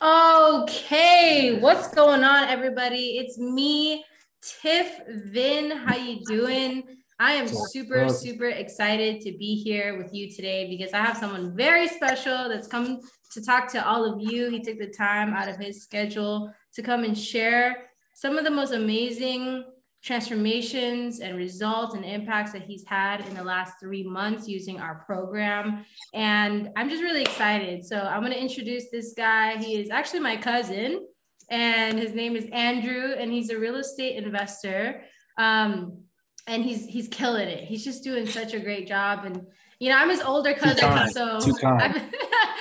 Okay, what's going on, everybody? It's me, Tiff Vin. How you doing? I am super, super excited to be here with you today because I have someone very special that's come to talk to all of you. He took the time out of his schedule to come and share some of the most amazing transformations and results and impacts that he's had in the last three months using our program. And I'm just really excited. So I'm going to introduce this guy. He is actually my cousin, and his name is Andrew, and he's a real estate investor. Um, and he's he's killing it. He's just doing such a great job. And you know, I'm his older cousin, so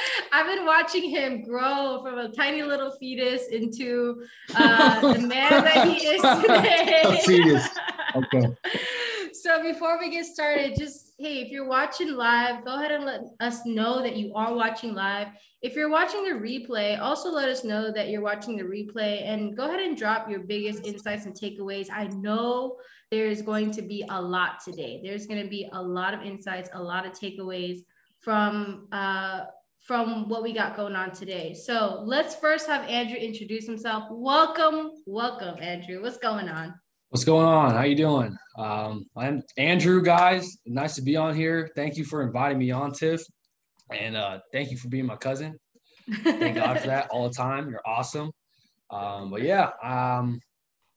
I've been watching him grow from a tiny little fetus into uh, the man that he is today. okay. So before we get started, just hey, if you're watching live, go ahead and let us know that you are watching live. If you're watching the replay, also let us know that you're watching the replay and go ahead and drop your biggest insights and takeaways. I know there's going to be a lot today. There's going to be a lot of insights, a lot of takeaways from uh, from what we got going on today. So let's first have Andrew introduce himself. Welcome, welcome, Andrew. What's going on? What's going on? How you doing? Um, I'm Andrew, guys. Nice to be on here. Thank you for inviting me on, Tiff, and uh, thank you for being my cousin. Thank God for that all the time. You're awesome. Um, but yeah, um,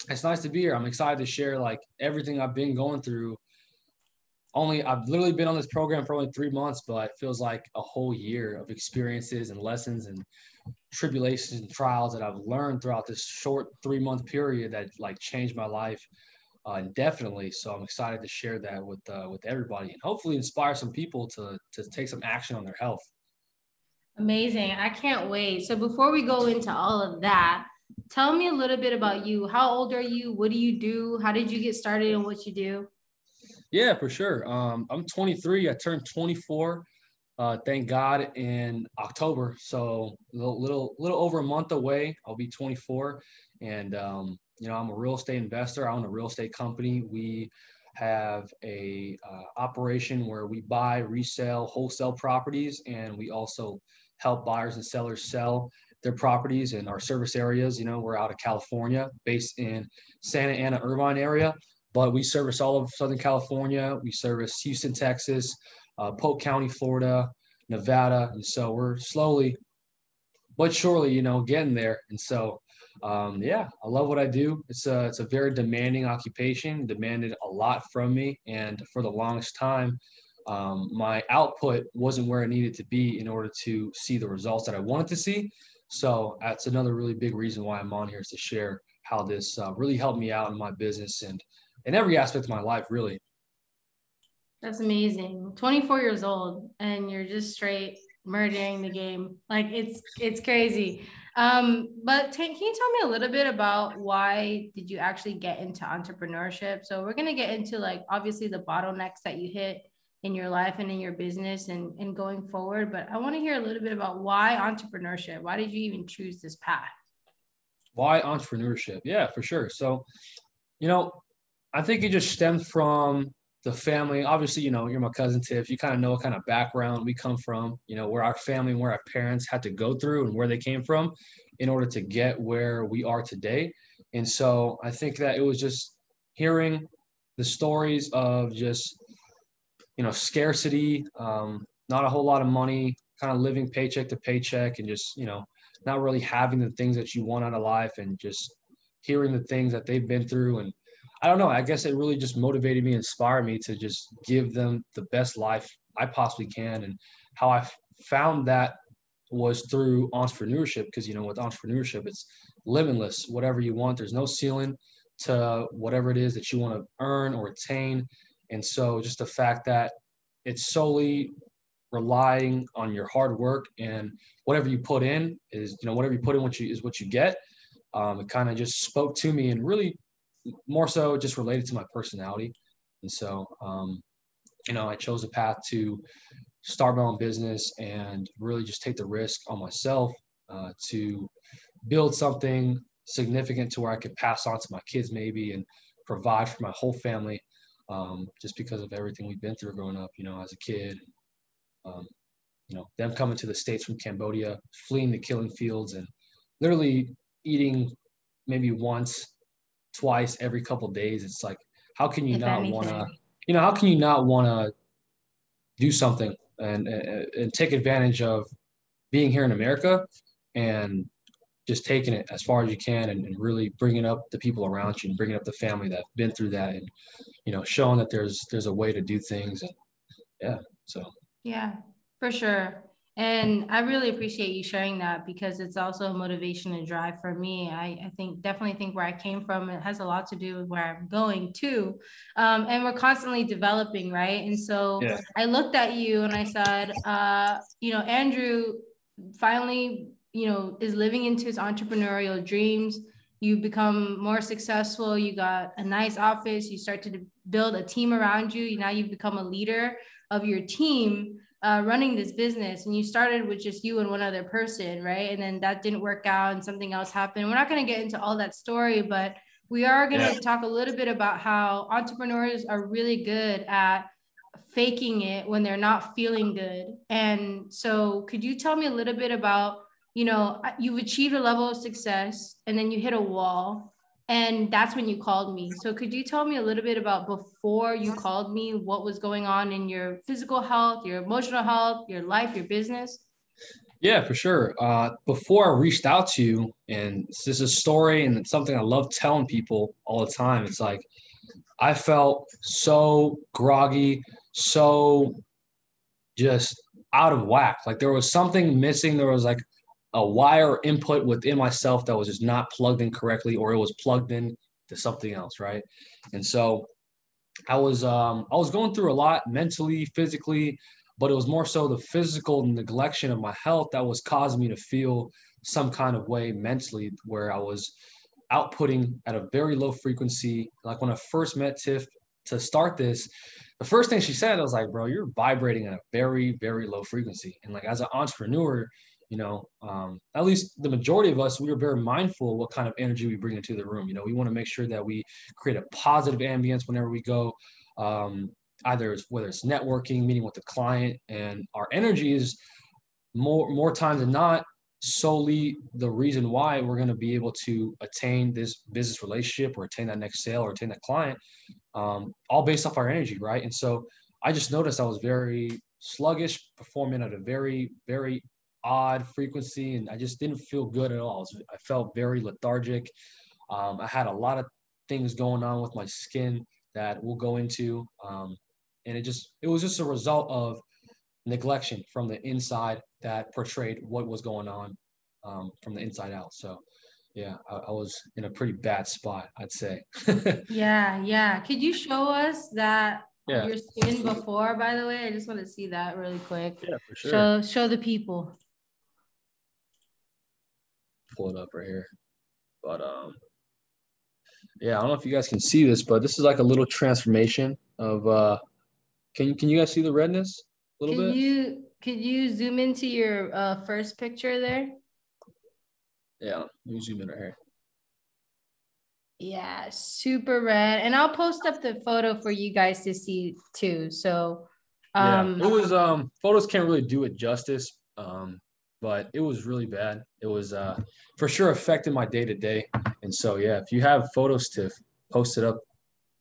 it's nice to be here. I'm excited to share like everything I've been going through. Only I've literally been on this program for only three months, but it feels like a whole year of experiences and lessons and tribulations and trials that I've learned throughout this short three month period that like changed my life uh, indefinitely. So I'm excited to share that with uh, with everybody and hopefully inspire some people to to take some action on their health. Amazing! I can't wait. So before we go into all of that, tell me a little bit about you. How old are you? What do you do? How did you get started and what you do? Yeah, for sure. Um, I'm 23. I turned 24. Uh, thank God in October. So a little, little, over a month away. I'll be 24, and um, you know I'm a real estate investor. I own a real estate company. We have a uh, operation where we buy, resell, wholesale properties, and we also help buyers and sellers sell their properties in our service areas. You know, we're out of California, based in Santa Ana, Irvine area, but we service all of Southern California. We service Houston, Texas, uh, Polk County, Florida, Nevada, and so we're slowly, but surely, you know, getting there. And so, um, yeah, I love what I do. It's a it's a very demanding occupation, demanded a lot from me, and for the longest time, um, my output wasn't where it needed to be in order to see the results that I wanted to see. So that's another really big reason why I'm on here is to share how this uh, really helped me out in my business and in every aspect of my life, really. That's amazing. 24 years old and you're just straight murdering the game. Like it's it's crazy. Um, but t- can you tell me a little bit about why did you actually get into entrepreneurship? So we're gonna get into like obviously the bottlenecks that you hit in your life and in your business and, and going forward. But I want to hear a little bit about why entrepreneurship. Why did you even choose this path? Why entrepreneurship? Yeah, for sure. So, you know, I think it just stemmed from the family. Obviously, you know, you're my cousin Tiff. You kind of know what kind of background we come from, you know, where our family and where our parents had to go through and where they came from in order to get where we are today. And so I think that it was just hearing the stories of just you know, scarcity, um, not a whole lot of money, kind of living paycheck to paycheck, and just you know, not really having the things that you want out of life, and just hearing the things that they've been through, and I don't know. I guess it really just motivated me, inspired me to just give them the best life I possibly can, and how I found that was through entrepreneurship because you know with entrepreneurship it's limitless whatever you want there's no ceiling to whatever it is that you want to earn or attain and so just the fact that it's solely relying on your hard work and whatever you put in is, you know, whatever you put in, what you is what you get. Um, it kind of just spoke to me and really more so just related to my personality. And so, um, you know, I chose a path to start my own business and really just take the risk on myself uh, to build something significant to where I could pass on to my kids maybe and provide for my whole family um, just because of everything we've been through growing up, you know, as a kid. Um, you know, them coming to the States from Cambodia, fleeing the killing fields and literally eating maybe once, twice every couple days. It's like, how can you if not want to, you know, how can you not want to do something and, and, and take advantage of being here in America and just taking it as far as you can and, and, really bringing up the people around you and bringing up the family that have been through that and you know showing that there's there's a way to do things and yeah so. Yeah for sure and I really appreciate you sharing that because it's also a motivation and drive for me. I, I think definitely think where I came from, it has a lot to do with where I'm going to. Um, and we're constantly developing, right? And so yeah. I looked at you and I said, uh, you know, Andrew finally, you know, is living into his entrepreneurial dreams. You become more successful. You got a nice office. You start to build a team around you. Now you've become a leader of your team uh, running this business and you started with just you and one other person, right? And then that didn't work out and something else happened. We're not going to get into all that story, but we are going to yeah. talk a little bit about how entrepreneurs are really good at faking it when they're not feeling good. And so, could you tell me a little bit about, you know, you've achieved a level of success and then you hit a wall and that's when you called me. So could you tell me a little bit about before you called me, what was going on in your physical health, your emotional health, your life, your business? Yeah, for sure. Uh, before I reached out to you, and this is a story and it's something I love telling people all the time. It's like I felt so groggy, so just out of whack. Like there was something missing. There was like a wire input within myself that was just not plugged in correctly or it was plugged in to something else right? And so i was um i was going through a lot mentally physically but it was more so the physical neglection of my health that was causing me to feel some kind of way mentally where i was outputting at a very low frequency. Like when i first met tiff to start this the first thing she said i was like bro you're vibrating at a very very low frequency. And like as an entrepreneur you know um, at least the majority of us we are very mindful what kind of energy we bring into the room. You know we want to make sure that we create a positive ambience whenever we go um, either it's, whether it's networking meeting with the client and our energy is more more times than not solely the reason why we're going to be able to attain this business relationship or attain that next sale or attain that client um, all based off our energy right? And so i just noticed i was very sluggish performing at a very very odd frequency and I just didn't feel good at all. I, was, I felt very lethargic. Um, I had a lot of things going on with my skin that we'll go into. Um, and it just, it was just a result of neglection from the inside that portrayed what was going on um, from the inside out. So, yeah, I, I, was in a pretty bad spot, I'd say. yeah, yeah. Could you show us that yeah. your skin before, by the way? I just want to see that really quick. Yeah, for sure. Show show the people pull it up right here. But um, yeah, I don't know if you guys can see this, but this is like a little transformation of uh, can can you guys see the redness a little can bit? You could you zoom into your uh, first picture there? Yeah, let me zoom in right here. Yeah, super red. And I'll post up the photo for you guys to see too. So um yeah, it was um photos can't really do it justice. Um but it was really bad. It was uh, for sure affecting my day to day. And so, yeah, if you have photos to post it up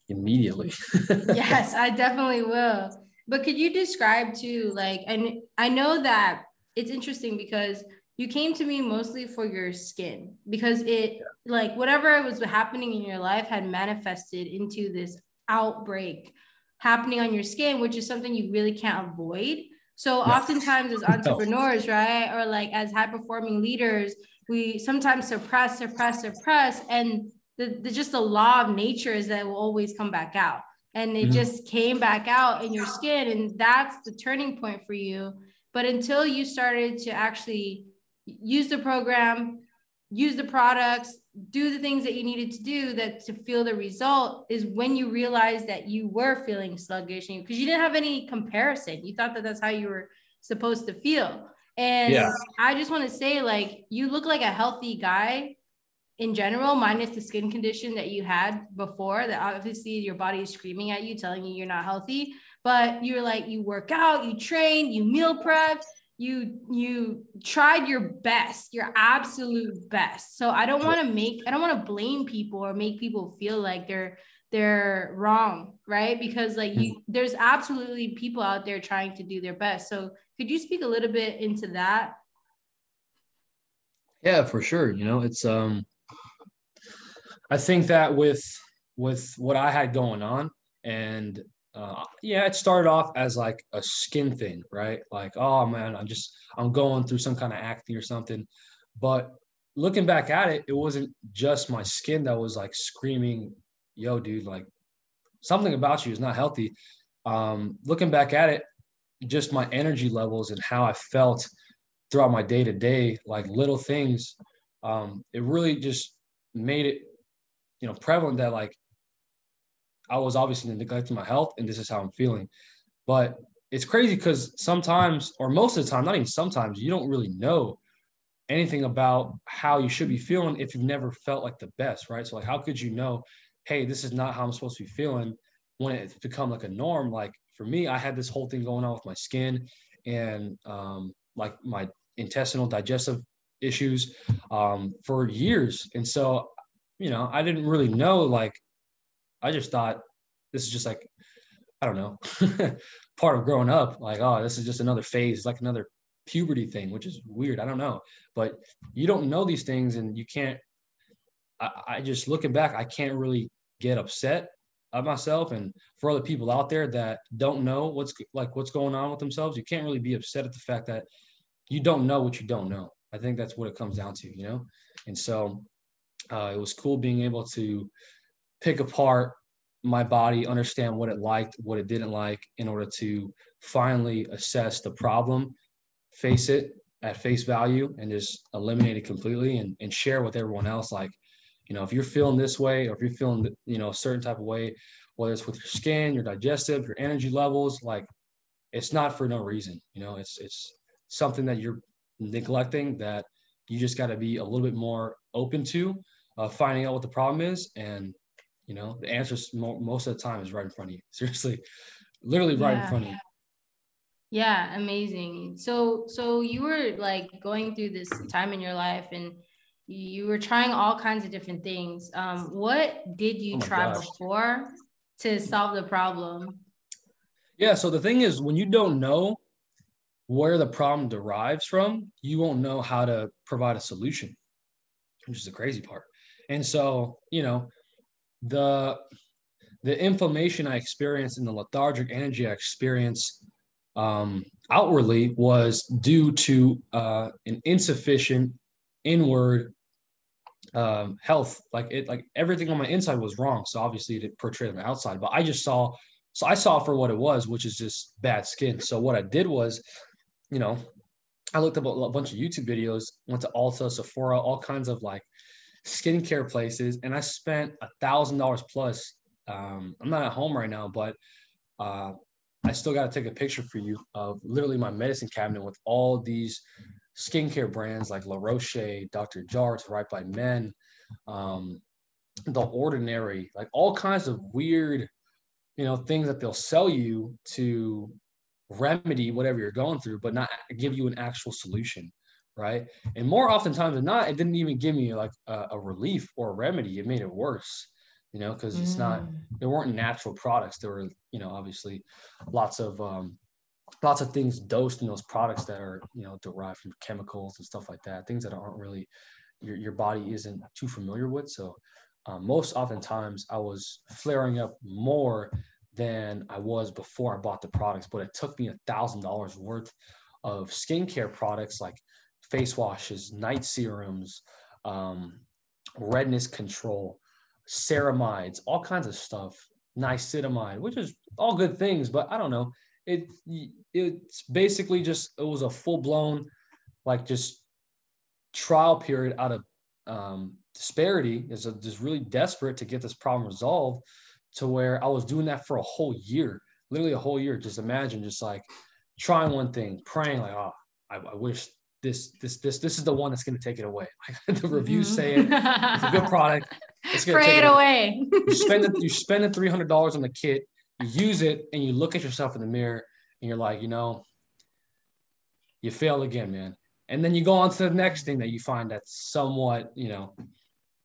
immediately. yes, I definitely will. But could you describe too, like, and I know that it's interesting because you came to me mostly for your skin because it, yeah. like, whatever was happening in your life had manifested into this outbreak happening on your skin, which is something you really can't avoid. So oftentimes as entrepreneurs, right, or like as high performing leaders, we sometimes suppress, suppress, suppress, and the, the just the law of nature is that it will always come back out. And it mm-hmm. just came back out in your skin, and that's the turning point for you. But until you started to actually use the program, use the products, do the things that you needed to do that to feel the result is when you realized that you were feeling sluggish because you didn't have any comparison. You thought that that's how you were supposed to feel. And yeah. I just want to say, like, you look like a healthy guy in general, minus the skin condition that you had before, that obviously your body is screaming at you, telling you you're not healthy. But you're like, you work out, you train, you meal prep, you you tried your best your absolute best. So i don't want to make i don't want to blame people or make people feel like they're they're wrong right? Because like you mm-hmm. there's absolutely people out there trying to do their best. So could you speak a little bit into that? Yeah for sure you know it's um i think that with with what i had going on and uh, yeah, it started off as like a skin thing, right? Like, oh man, I'm just I'm going through some kind of acne or something. But looking back at it, it wasn't just my skin that was like screaming, "Yo, dude, like something about you is not healthy." Um, looking back at it, just my energy levels and how I felt throughout my day to day, like little things, um, it really just made it, you know, prevalent that like I was obviously neglecting my health and this is how I'm feeling. But it's crazy because sometimes, or most of the time, not even sometimes, you don't really know anything about how you should be feeling if you've never felt like the best, right? So, like, how could you know, hey, this is not how I'm supposed to be feeling when it's become like a norm? Like, for me, I had this whole thing going on with my skin and um, like my intestinal digestive issues um, for years. And so, you know, I didn't really know like I just thought this is just like, I don't know, part of growing up. Like, oh, this is just another phase, like another puberty thing, which is weird. I don't know. But you don't know these things and you can't, I, I just looking back, I can't really get upset of myself and for other people out there that don't know what's like what's going on with themselves you can't really be upset at the fact that you don't know what you don't know i think that's what it comes down to you know and so uh, it was cool being able to pick apart my body, understand what it liked, what it didn't like, in order to finally assess the problem, face it at face value, and just eliminate it completely and, and share with everyone else. Like, you know, if you're feeling this way, or if you're feeling, you know, a certain type of way, whether it's with your skin, your digestive, your energy levels, like it's not for no reason. You know, it's it's something that you're neglecting that you just got to be a little bit more open to uh, finding out what the problem is and you know, the answer most of the time is right in front of you. Seriously, literally right yeah. in front of you. Yeah, amazing. So, so you were like going through this time in your life, and you were trying all kinds of different things. Um, what did you oh try gosh. before to solve the problem? Yeah. So the thing is, when you don't know where the problem derives from, you won't know how to provide a solution, which is the crazy part. And so, you know, the the inflammation I experienced and the lethargic energy I experienced um, outwardly was due to uh, an insufficient inward um, health. Like it, like everything on my inside was wrong. So obviously it portrayed on the outside, but I just saw. So I saw for what it was, which is just bad skin. So what I did was, you know, I looked up a bunch of YouTube videos, went to Ulta, Sephora, all kinds of like skincare places, and I spent a thousand dollars plus. Um, I'm not at home right now, but uh, I still got to take a picture for you of literally my medicine cabinet with all these skincare brands like La Roche, Dr. Jart, Right by Men, um, The Ordinary, like all kinds of weird, you know, things that they'll sell you to remedy whatever you're going through, but not give you an actual solution right? And more oftentimes than not, it didn't even give me like a, a relief or a remedy. It made it worse, you know, because it's mm. not there weren't natural products. There were, you know, obviously lots of um, lots of things dosed in those products that are, you know, derived from chemicals and stuff like that. Things that aren't really your your body isn't too familiar with. So um, most oftentimes I was flaring up more than I was before I bought the products, but it took me a thousand dollars worth of skincare products like face washes, night serums, um, redness control, ceramides, all kinds of stuff, niacinamide, which is all good things, but I don't know. It it's basically just it was a full blown like just trial period out of um, disparity is just really desperate to get this problem resolved to where I was doing that for a whole year, literally a whole year. Just imagine just like trying one thing, praying like, oh, I, I wish this this this this is the one that's going to take it away. the reviews mm-hmm. say it, it's a good product. It's going to take it, away. you spend it, you spend the three hundred dollars on the kit, you use it, and you look at yourself in the mirror, and you're like, you know, you fail again, man. And then you go on to the next thing that you find that's somewhat, you know,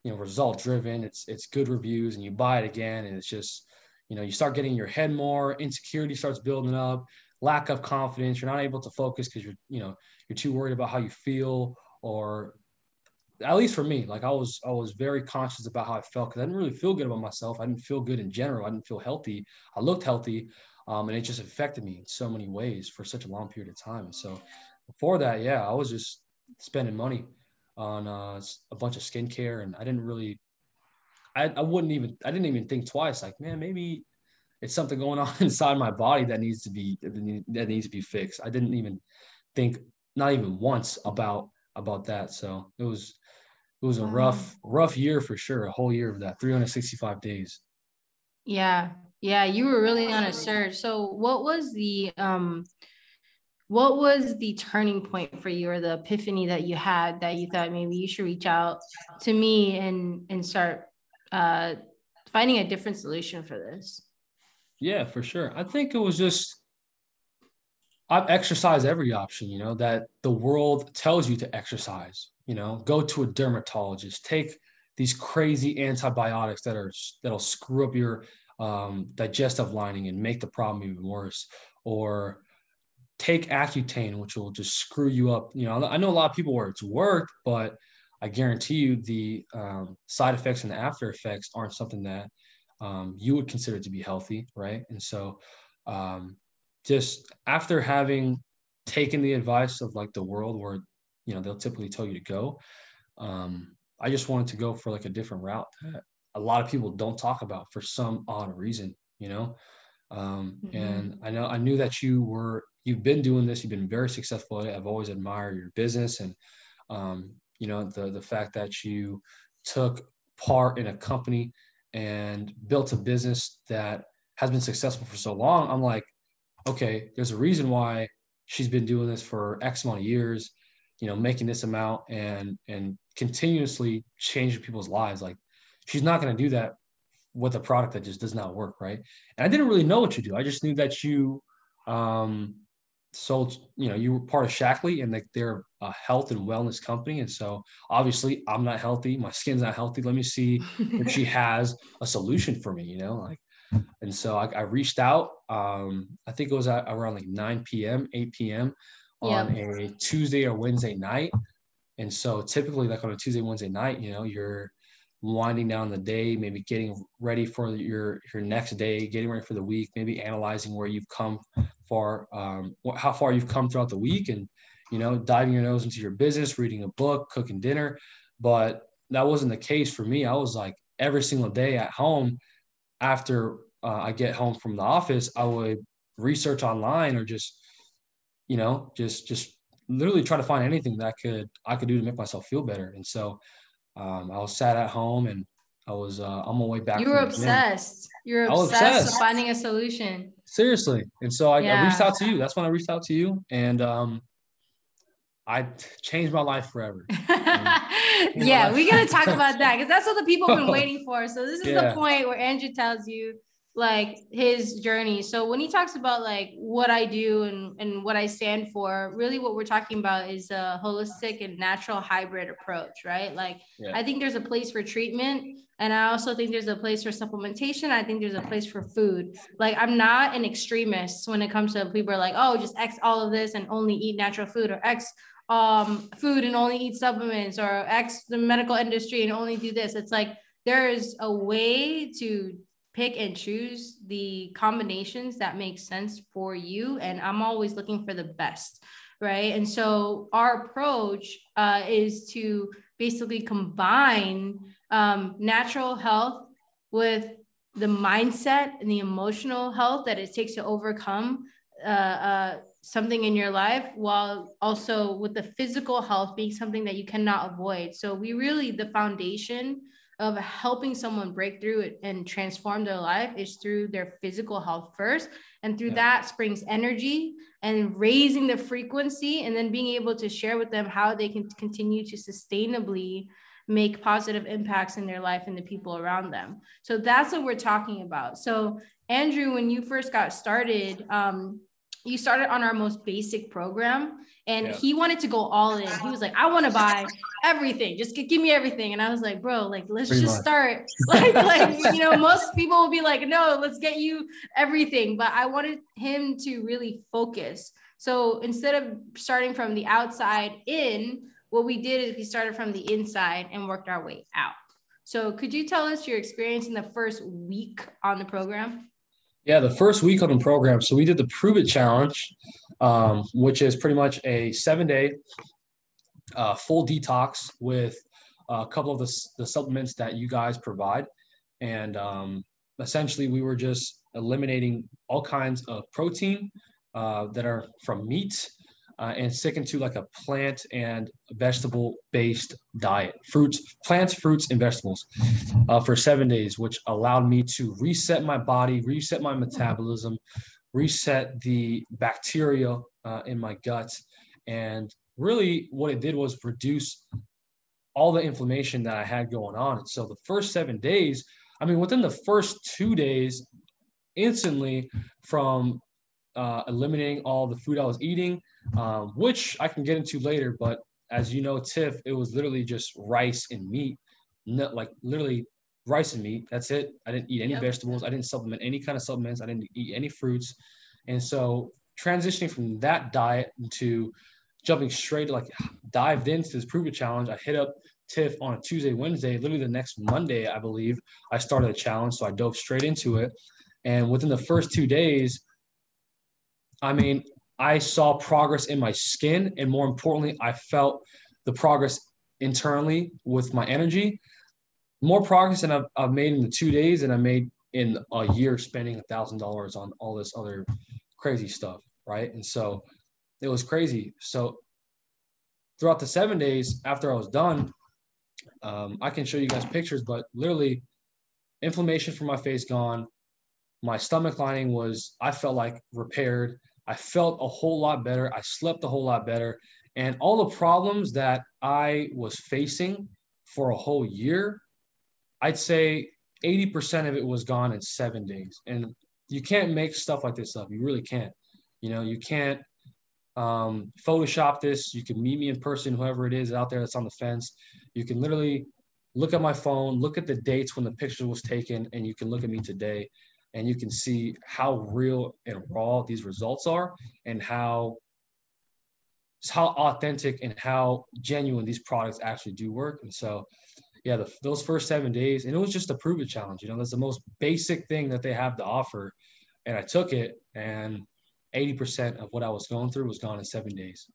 you know, result driven. It's it's good reviews, and you buy it again, and it's just, you know, you start getting your head more, insecurity starts building up, lack of confidence. You're not able to focus because you're, you know, you're too worried about how you feel, or at least for me, like I was I was very conscious about how I felt because I didn't really feel good about myself. I didn't feel good in general. I didn't feel healthy. I looked healthy, um, and it just affected me in so many ways for such a long period of time. So before that, yeah, I was just spending money on uh, a bunch of skincare, and I didn't really, I, I wouldn't even, I didn't even think twice. Like, man, maybe it's something going on inside my body that needs to be that needs to be fixed. I didn't even think, not even once about about that. So it was it was a rough rough year for sure. A whole year of that, 365 days. Yeah, yeah, you were really on a surge. So what was the um what was the turning point for you or the epiphany that you had that you thought maybe you should reach out to me and and start uh finding a different solution for this yeah for sure i think it was just i've exercised every option you know that the world tells you to exercise you know go to a dermatologist take these crazy antibiotics that are that'll screw up your um, digestive lining and make the problem even worse or take Accutane, which will just screw you up. You know, I know a lot of people where it's worked, but I guarantee you the um, side effects and the after effects aren't something that um, you would consider to be healthy, right? And so, um, just after having taken the advice of like the world where you know they'll typically tell you to go, um, I just wanted to go for like a different route that a lot of people don't talk about for some odd reason, you know. Um, mm-hmm. And I know I knew that you were you've been doing this. You've been very successful at it. I've always admired your business and um, you know the the fact that you took part in a company and built a business that has been successful for so long. I'm like, okay, there's a reason why she's been doing this for X amount of years, you know, making this amount and and continuously changing people's lives. Like she's not going to do that with a product that just does not work, right? And I didn't really know what you do. I just knew that you um, sold, you know, you were part of Shaklee and like they're a health and wellness company. And so obviously I'm not healthy. My skin's not healthy. Let me see if she has a solution for me, you know, like, and so I, I reached out. Um, I think it was around like 9 p.m., 8 p.m. on a Tuesday or Wednesday night. And so typically like on a Tuesday, Wednesday night, you know, you're winding down the day, maybe getting ready for your your next day, getting ready for the week, maybe analyzing where you've come far, um, how far you've come throughout the week, and you know, diving your nose into your business, reading a book, cooking dinner. But that wasn't the case for me. I was like every single day at home after uh, I get home from the office, I would research online or just, you know, just just literally try to find anything that I could I could do to make myself feel better. And so um, I was sat at home and I was uh, on my way back. You were obsessed. You're obsessed, obsessed, with finding a solution. Seriously, and so I, yeah. I, reached out to you. That's when I reached out to you, and um, I changed my life forever. yeah, we're gonna talk about that because that's what the people have been waiting for. So this is yeah. the point where Andrew tells you like his journey. So when he talks about like what I do and, and what I stand for, really what we're talking about is a holistic and natural hybrid approach, right? Like yeah. I think there's a place for treatment and I also think there's a place for supplementation. I think there's a place for food. Like I'm not an extremist when it comes to people are like, oh, just X all of this and only eat natural food or X um food and only eat supplements or X the medical industry and only do this. It's like there is a way to pick and choose the combinations that make sense for you. And I'm always looking for the best, right? And so our approach uh, is to basically combine um, natural health with the mindset and the emotional health that it takes to overcome uh, uh, something in your life while also with the physical health being something that you cannot avoid. So we really, the foundation of helping someone break through it and transform their life is through their physical health first. And through yeah. that springs energy and raising the frequency and then being able to share with them how they can continue to sustainably make positive impacts in their life and the people around them. So that's what we're talking about. So Andrew, when you first got started, um, you started on our most basic program and yeah. he wanted to go all in. He was like, I want to buy everything. Just give me everything. And I was like, bro, like, let's Pretty just much. start. Like, like, you know, most people will be like, no, let's get you everything. But I wanted him to really focus. So instead of starting from the outside in, what we did is we started from the inside and worked our way out. So could you tell us your experience in the first week on the program? Yeah, the first week on the program. So we did the Prove It Challenge, um, which is pretty much a seven day uh, full detox with a couple of the, the supplements that you guys provide. And um, essentially, we were just eliminating all kinds of protein uh, that are from meat uh, and sticking to like a plant and vegetable based diet. Fruits plants fruits and vegetables uh, for seven days which allowed me to reset my body reset my metabolism reset the bacteria uh, in my gut. And really what it did was reduce all the inflammation that i had going on. And so the first seven days i mean within the first two days instantly from uh, eliminating all the food i was eating um, which I can get into later. But as you know, Tiff, it was literally just rice and meat, not like literally rice and meat. That's it. I didn't eat any yep. vegetables. I didn't supplement any kind of supplements. I didn't eat any fruits. And so transitioning from that diet into jumping straight, like dived into this Prove It challenge, I hit up Tiff on a Tuesday, Wednesday. Literally the next Monday, I believe, I started a challenge. So I dove straight into it. And within the first two days, I mean, I saw progress in my skin. And more importantly, I felt the progress internally with my energy. More progress than I've, I've made in the two days and I made in a year spending a thousand dollars on all this other crazy stuff. Right. And so it was crazy. So throughout the seven days after I was done, um, I can show you guys pictures, but literally inflammation from my face gone. My stomach lining was, I felt like repaired. I felt a whole lot better. I slept a whole lot better. And all the problems that I was facing for a whole year, I'd say 80% of it was gone in seven days. And you can't make stuff like this up. You really can't. You know, you can't um, Photoshop this. You can meet me in person, whoever it is out there that's on the fence. You can literally look at my phone, look at the dates when the picture was taken, and you can look at me today and you can see how real and raw these results are and how how authentic and how genuine these products actually do work. And so yeah the, those first seven days and it was just a prove it challenge you know that's the most basic thing that they have to offer. And i took it and 80% of what i was going through was gone in seven days.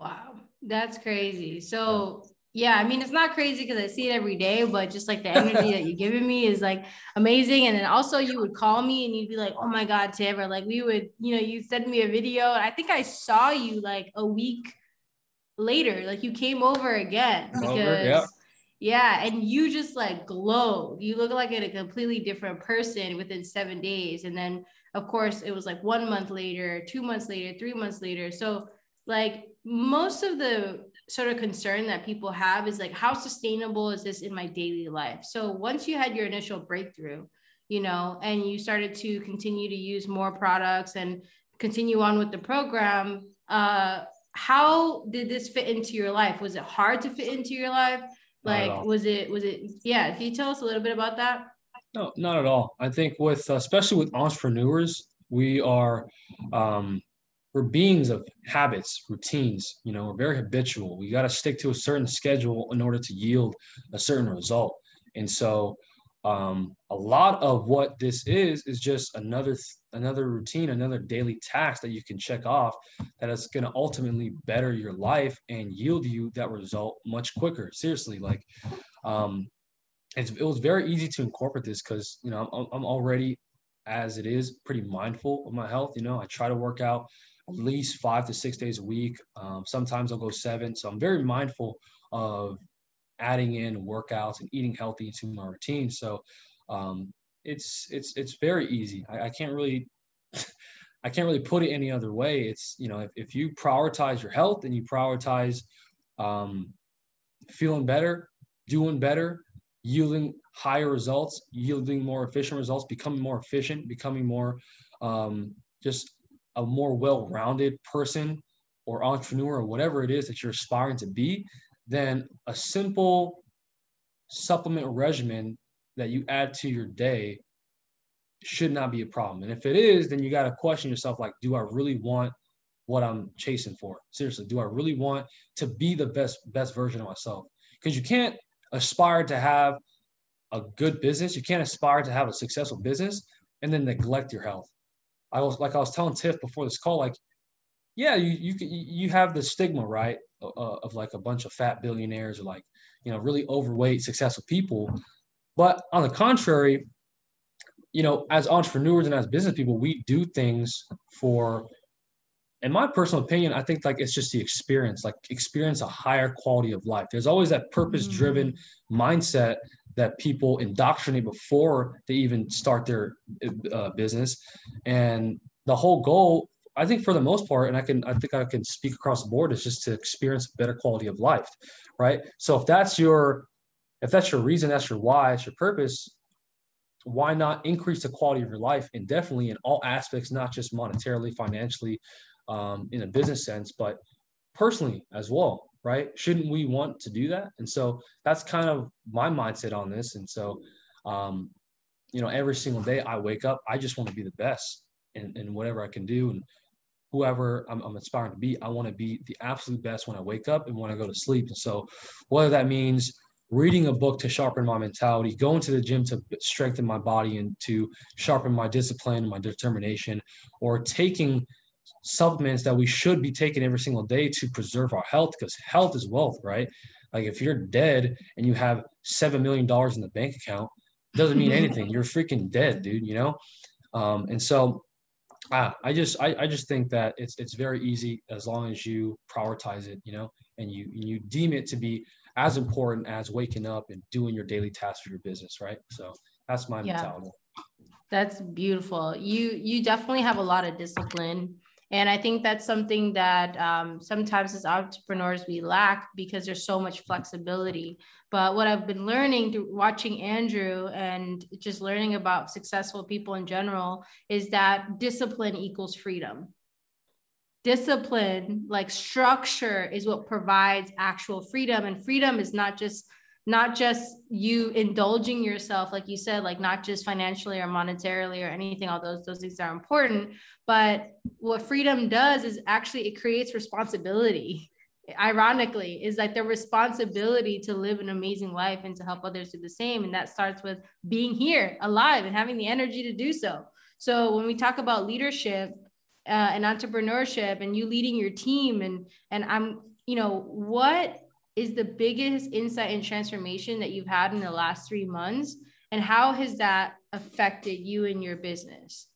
Wow. That's crazy. So yeah, I mean, it's not crazy because I see it every day, but just like the energy that you're giving me is like amazing. And then also, you would call me and you'd be like, oh my God, Tim, or like we would, you know, you send me a video. And I think I saw you like a week later, like you came over again because. Over, yeah. Yeah, and you just like glow. You look like a completely different person within seven days. And then, of course, it was like one month later, two months later, three months later. So, like, most of the sort of concern that people have is like how sustainable is this in my daily life? So once you had your initial breakthrough you know and you started to continue to use more products and continue on with the program uh how did this fit into your life? Was it hard to fit into your life? Like was it was it yeah can you tell us a little bit about that? No not at all. I think with especially with entrepreneurs we are um we're beings of habits, routines. You know, we're very habitual. We got to stick to a certain schedule in order to yield a certain result. And so, um, a lot of what this is is just another another routine, another daily task that you can check off that is going to ultimately better your life and yield you that result much quicker. Seriously, like um, it was very easy to incorporate this because you know I'm, I'm already as it is pretty mindful of my health. You know, I try to work out least five to six days a week. Um, sometimes I'll go seven. So I'm very mindful of adding in workouts and eating healthy into my routine. So um, it's it's it's very easy. I, I can't really I can't really put it any other way. It's you know if, if you prioritize your health and you prioritize um, feeling better, doing better, yielding higher results, yielding more efficient results, becoming more efficient, becoming more um, just a more well-rounded person or entrepreneur or whatever it is that you're aspiring to be, then a simple supplement regimen that you add to your day should not be a problem. And if it is, then you got to question yourself like, do I really want what I'm chasing for? Seriously, do I really want to be the best best version of myself? Because you can't aspire to have a good business, you can't aspire to have a successful business and then neglect your health. I was like I was telling Tiff before this call, like, yeah, you you you have the stigma, right, uh, of like a bunch of fat billionaires or like you know really overweight successful people, but on the contrary, you know, as entrepreneurs and as business people, we do things for in my personal opinion, I think like it's just the experience, like experience a higher quality of life. There's always that purpose driven mm-hmm. mindset that people indoctrinate before they even start their uh, business. And the whole goal, I think for the most part, and I can, I think I can speak across the board is just to experience better quality of life. Right. So if that's your, if that's your reason, that's your why, it's your purpose, why not increase the quality of your life indefinitely in all aspects, not just monetarily, financially, um, in a business sense, but personally as well, right? Shouldn't we want to do that? And so that's kind of my mindset on this. And so, um, you know, every single day I wake up, I just want to be the best in, in whatever I can do. And whoever I'm, I'm aspiring to be, I want to be the absolute best when I wake up and when I go to sleep. And so, whether that means reading a book to sharpen my mentality, going to the gym to strengthen my body and to sharpen my discipline and my determination, or taking supplements that we should be taking every single day to preserve our health because health is wealth, right? Like if you're dead and you have seven million dollars in the bank account, doesn't mean anything. You're freaking dead, dude. You know, um, and so ah, I just I, I just think that it's it's very easy as long as you prioritize it, you know, and you you deem it to be as important as waking up and doing your daily tasks for your business, right? So that's my yeah. mentality. That's beautiful. You you definitely have a lot of discipline and I think that's something that um, sometimes as entrepreneurs we lack because there's so much flexibility. But what I've been learning through watching Andrew and just learning about successful people in general is that discipline equals freedom. Discipline, like structure, is what provides actual freedom. And freedom is not just not just you indulging yourself like you said like not just financially or monetarily or anything all those those things are important but what freedom does is actually it creates responsibility. Ironically is like the responsibility to live an amazing life and to help others do the same. And that starts with being here alive and having the energy to do so. So when we talk about leadership uh, and entrepreneurship and you leading your team and and i'm you know what is the biggest insight and transformation that you've had in the last three months? And how has that affected you and your business?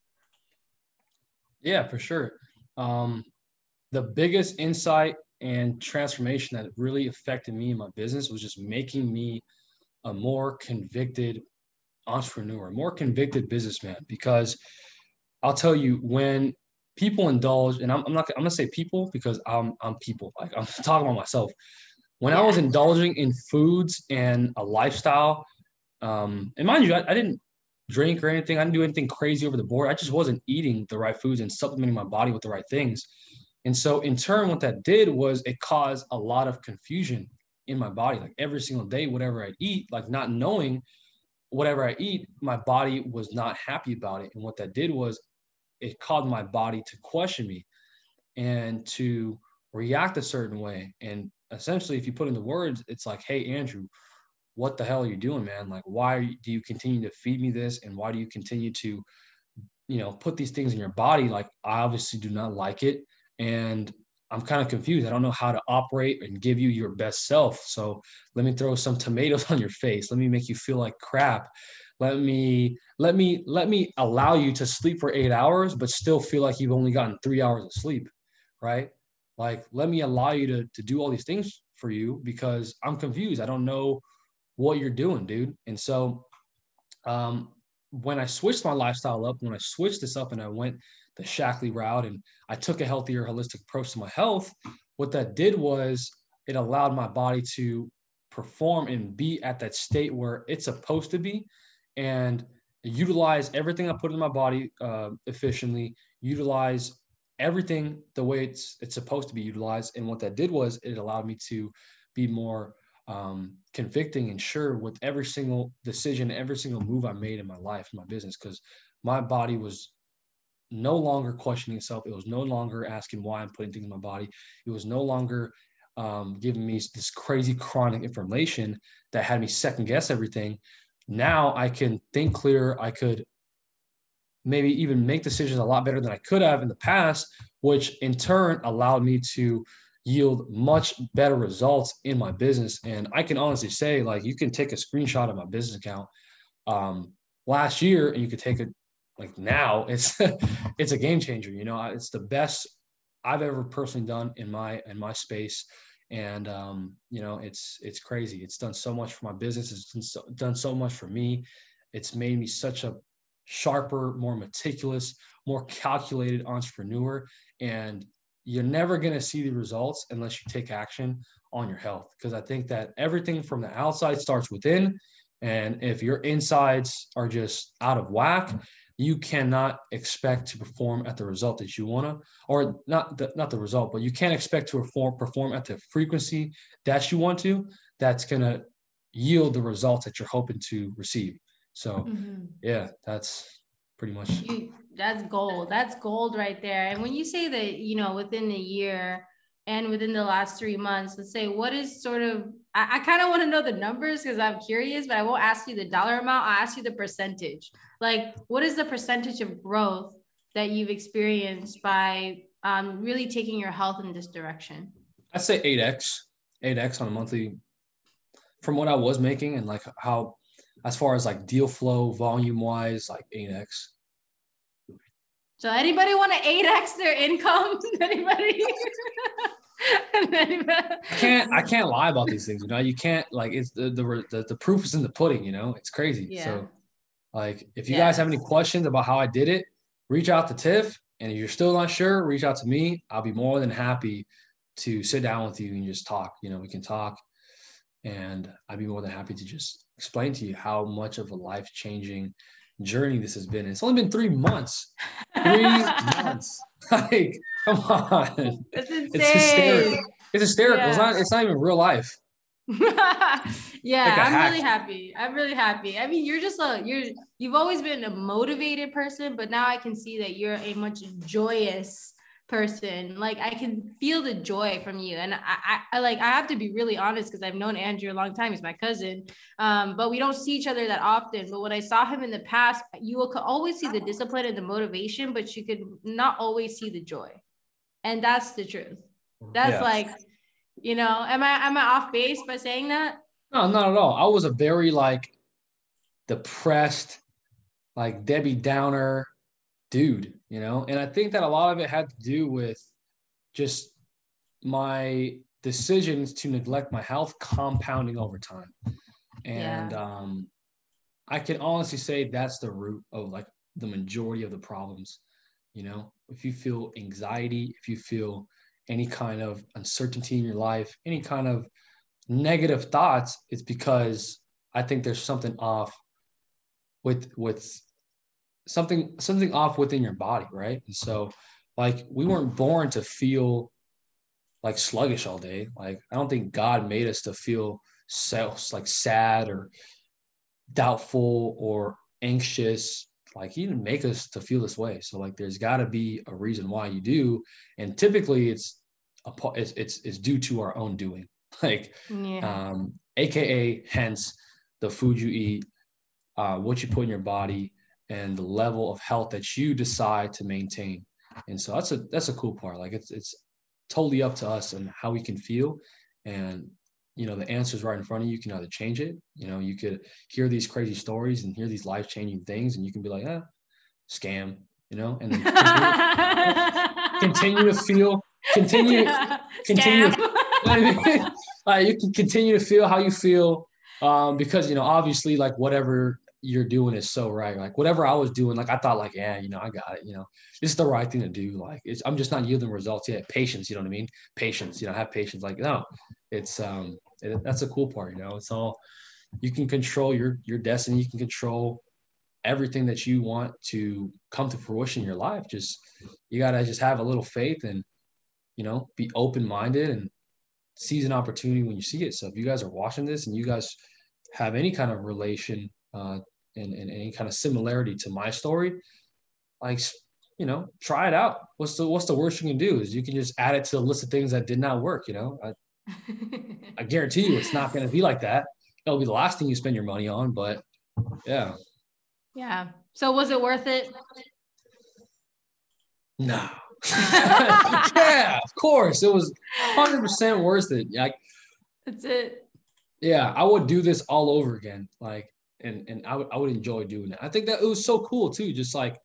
Yeah, for sure. Um, the biggest insight and transformation that really affected me in my business was just making me a more convicted entrepreneur, more convicted businessman. Because I'll tell you, when people indulge, and I'm, I'm not, I'm gonna say people because I'm, I'm people. Like I'm talking about myself when yeah. I was indulging in foods and a lifestyle, um, and mind you, I, I, didn't drink or anything. I didn't do anything crazy over the board. I just wasn't eating the right foods and supplementing my body with the right things. And so, in turn, what that did was it caused a lot of confusion in my body. Like every single day, whatever I eat, like not knowing whatever I eat, my body was not happy about it. And what that did was it caused my body to question me and to react a certain way. And essentially, if you put in the words, it's like, hey, Andrew, what the hell are you doing, man? Like, why do you continue to feed me this? And why do you continue to, you know, put these things in your body? Like, I obviously do not like it. And I'm kind of confused. I don't know how to operate and give you your best self. So let me throw some tomatoes on your face. Let me make you feel like crap. Let me let me let me allow you to sleep for eight hours, but still feel like you've only gotten three hours of sleep, right? Like, let me allow you to, to do all these things for you because I'm confused. I don't know what you're doing, dude. And so um, when I switched my lifestyle up, when I switched this up and I went the Shaklee route and I took a healthier, holistic approach to my health, what that did was it allowed my body to perform and be at that state where it's supposed to be and utilize everything I put in my body uh, efficiently, utilize everything the way it's it's supposed to be utilized. And what that did was it allowed me to be more um, convicting and sure with every single decision, every single move I made in my life, in my business, because my body was no longer questioning itself. It was no longer asking why I'm putting things in my body. It was no longer um, giving me this crazy chronic information that had me second guess everything. Now I can think clear. I could maybe even make decisions a lot better than I could have in the past, which in turn allowed me to yield much better results in my business. And I can honestly say, like, you can take a screenshot of my business account um, last year and you could take it like now. It's it's a game changer. You know, it's the best I've ever personally done in my in my space. And um, you know, it's it's crazy. It's done so much for my business. It's done so, done so much for me. It's made me such a sharper, more meticulous, more calculated entrepreneur. And you're never going to see the results unless you take action on your health. Because I think that everything from the outside starts within. And if your insides are just out of whack, you cannot expect to perform at the result that you want to, or not the, not the result, but you can't expect to perform perform at the frequency that you want to. That's going to yield the results that you're hoping to receive. So, mm-hmm. yeah, that's pretty much. You, that's gold. That's gold right there. And when you say that, you know, within a year and within the last three months, let's say, what is sort of, I, I kind of want to know the numbers because I'm curious, but I won't ask you the dollar amount. I'll ask you the percentage. Like, what is the percentage of growth that you've experienced by um, really taking your health in this direction? I'd say 8x, 8x on a monthly from what I was making and like how, as far as like deal flow, volume wise, like 8x. So anybody want to 8x their income? anybody? I can't I can't lie about these things. You know, you can't like it's the the the, proof is in the pudding. You know, it's crazy. Yeah. So, like, if you guys have any questions about how I did it, reach out to Tiff. And if you're still not sure, reach out to me. I'll be more than happy to sit down with you and just talk. You know, we can talk, and I'd be more than happy to just explain to you how much of a life changing journey this has been. It's only been three months. Three months. Like, come on. That's insane. It's hysterical. It's hysterical. Yeah. It's not it's not even real life. yeah, like I'm hack. really happy. I'm really happy. I mean, you're just a you're you've always been a motivated person, but now I can see that you're a much joyous person like i can feel the joy from you. And i i, I like i have to be really honest because i've known andrew a long time. He's my cousin. Um, but we don't see each other that often. But when i saw him in the past you will always see the discipline and the motivation but you could not always see the joy. And that's the truth. That's yeah. like you know am i am i off base by saying that? No not at all. I was a very like depressed like debbie downer dude, you know? And I think that a lot of it had to do with just my decisions to neglect my health compounding over time. And yeah. um, I can honestly say that's the root of like the majority of the problems. You know, if you feel anxiety, if you feel any kind of uncertainty in your life, any kind of negative thoughts, it's because I think there's something off with with something something off within your body, right? And so like we weren't born to feel like sluggish all day. Like I don't think God made us to feel so like sad or doubtful or anxious. Like he didn't make us to feel this way. So like there's got to be a reason why you do, and typically it's a it's it's, it's due to our own doing. Like, yeah. um, AKA hence the food you eat, uh, what you put in your body, and the level of health that you decide to maintain. And so that's a that's a cool part. Like it's it's totally up to us and how we can feel. And you know, the answer is right in front of you. You can either change it. You know, you could hear these crazy stories and hear these life changing things, and you can be like, ah, scam. You know, and continue, continue to feel, continue, yeah. continue. uh, you can continue to feel how you feel um, because you know, obviously, like whatever you're doing is so right. Like whatever I was doing, like I thought, like yeah, you know, I got it. You know, is the right thing to do. Like I'm just not yielding results yet. Patience, you know what I mean? Patience, you know, have patience. Like no, it's um, it, that's a cool part. You know, it's all you can control your your destiny. You can control everything that you want to come to fruition in your life. Just you gotta just have a little faith and you know be open minded and seize an opportunity when you see it. So if you guys are watching this and you guys have any kind of relation uh, and, and any kind of similarity to my story, like you know, try it out. What's the what's the worst you can do is you can just add it to the list of things that did not work. You know, I, I guarantee you it's not going to be like that. It'll be the last thing you spend your money on, but yeah. Yeah. So was it worth it? No. yeah, of course. It was 100% worth it. Like, That's it. Yeah, I would do this all over again. Like, and and I would I would enjoy doing it. I think that it was so cool too. Just like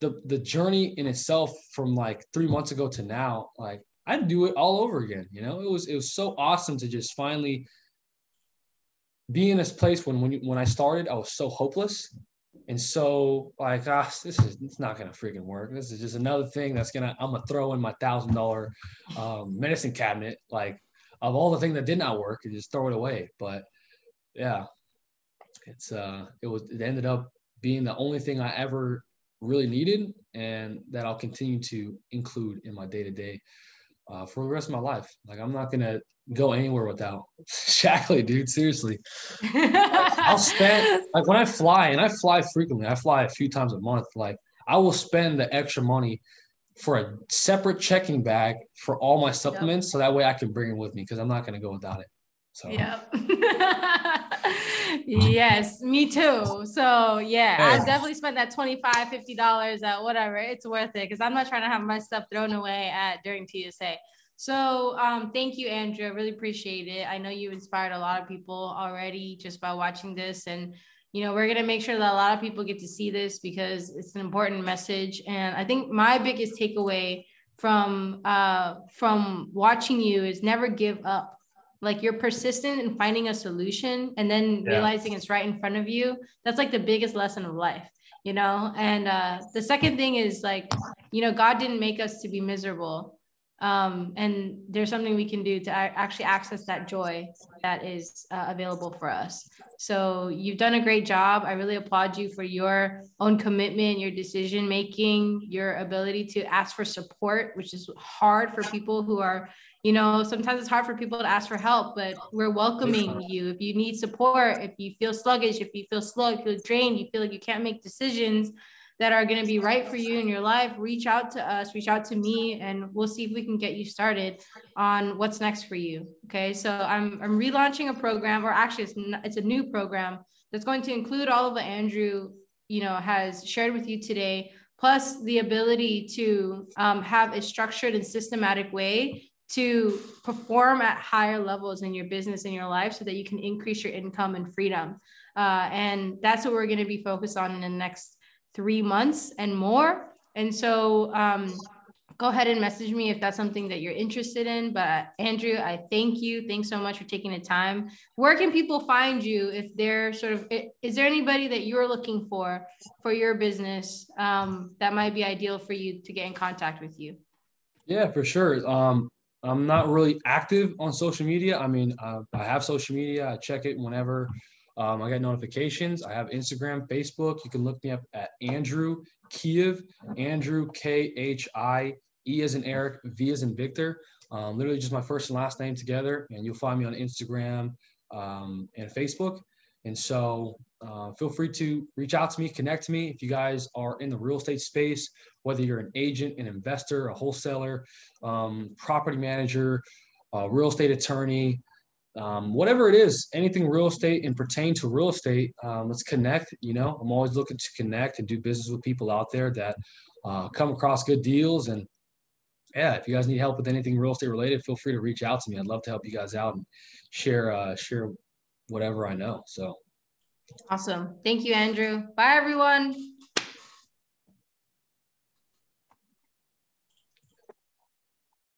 the the journey in itself from like three months ago to now, like I'd do it all over again. You know, it was it was so awesome to just finally be in this place when when when I started, I was so hopeless and so like ah, this is it's not gonna freaking work. This is just another thing that's gonna I'm gonna throw in my thousand dollar um, medicine cabinet like of all the things that did not work and just throw it away. But yeah, it's uh it was it ended up being the only thing I ever really needed and that I'll continue to include in my day to day for the rest of my life. Like I'm not gonna go anywhere without Shaklee, dude. Seriously. I'll spend like when I fly, and I fly frequently, I fly a few times a month. Like I will spend the extra money for a separate checking bag for all my supplements, yep. so that way I can bring it with me because I'm not gonna go without it. So yeah. yes, me too. So yeah, I definitely spent that 25 50 dollars at whatever. It's worth it because I'm not trying to have my stuff thrown away at during TSA. So um, thank you, Andrew. I really appreciate it. I know you inspired a lot of people already just by watching this. And, you know, we're going to make sure that a lot of people get to see this because it's an important message. And I think my biggest takeaway from uh, from watching you is never give up. Like you're persistent in finding a solution and then yeah. realizing it's right in front of you. That's like the biggest lesson of life you know and uh the second thing is like you know god didn't make us to be miserable um, and there's something we can do to actually access that joy that is uh, available for us. So you've done a great job. I really applaud you for your own commitment, your decision making, your ability to ask for support, which is hard for people who are, you know, sometimes it's hard for people to ask for help, but we're welcoming you. If you need support, if you feel sluggish, if you feel slow, if you feel drained, you feel like you can't make decisions, that are going to be right for you in your life, reach out to us, reach out to me, and we'll see if we can get you started on what's next for you. Okay. So I'm, I'm relaunching a program, or actually, it's, it's a new program that's going to include all of what Andrew, you know, has shared with you today, plus the ability to um, have a structured and systematic way to perform at higher levels in your business in your life so that you can increase your income and freedom. Uh, and that's what we're going to be focused on in the next three months and more. And so um, go ahead and message me if that's something that you're interested in. But Andrew, I thank you. Thanks so much for taking the time. Where can people find you if they're sort of, is there anybody that you're looking for for your business um, that might be ideal for you to get in contact with you? Yeah, for sure. Um, I'm not really active on social media. I mean, uh, I have social media. I check it whenever um, I get notifications. I have Instagram, Facebook. You can look me up at Andrew Khiev, Andrew K H I E as in Eric, V as in Victor. Um, literally just my first and last name together, and you'll find me on Instagram um, and Facebook. And so uh, feel free to reach out to me, connect to me if you guys are in the real estate space, whether you're an agent, an investor, a wholesaler, um, property manager, real estate attorney, um, whatever it is, anything real estate and pertain to real estate, um, let's connect. You know, I'm always looking to connect and do business with people out there that uh, come across good deals. And yeah, if you guys need help with anything real estate related, feel free to reach out to me. I'd love to help you guys out and share uh, share whatever I know. So awesome. Thank you, Andrew. Bye, everyone.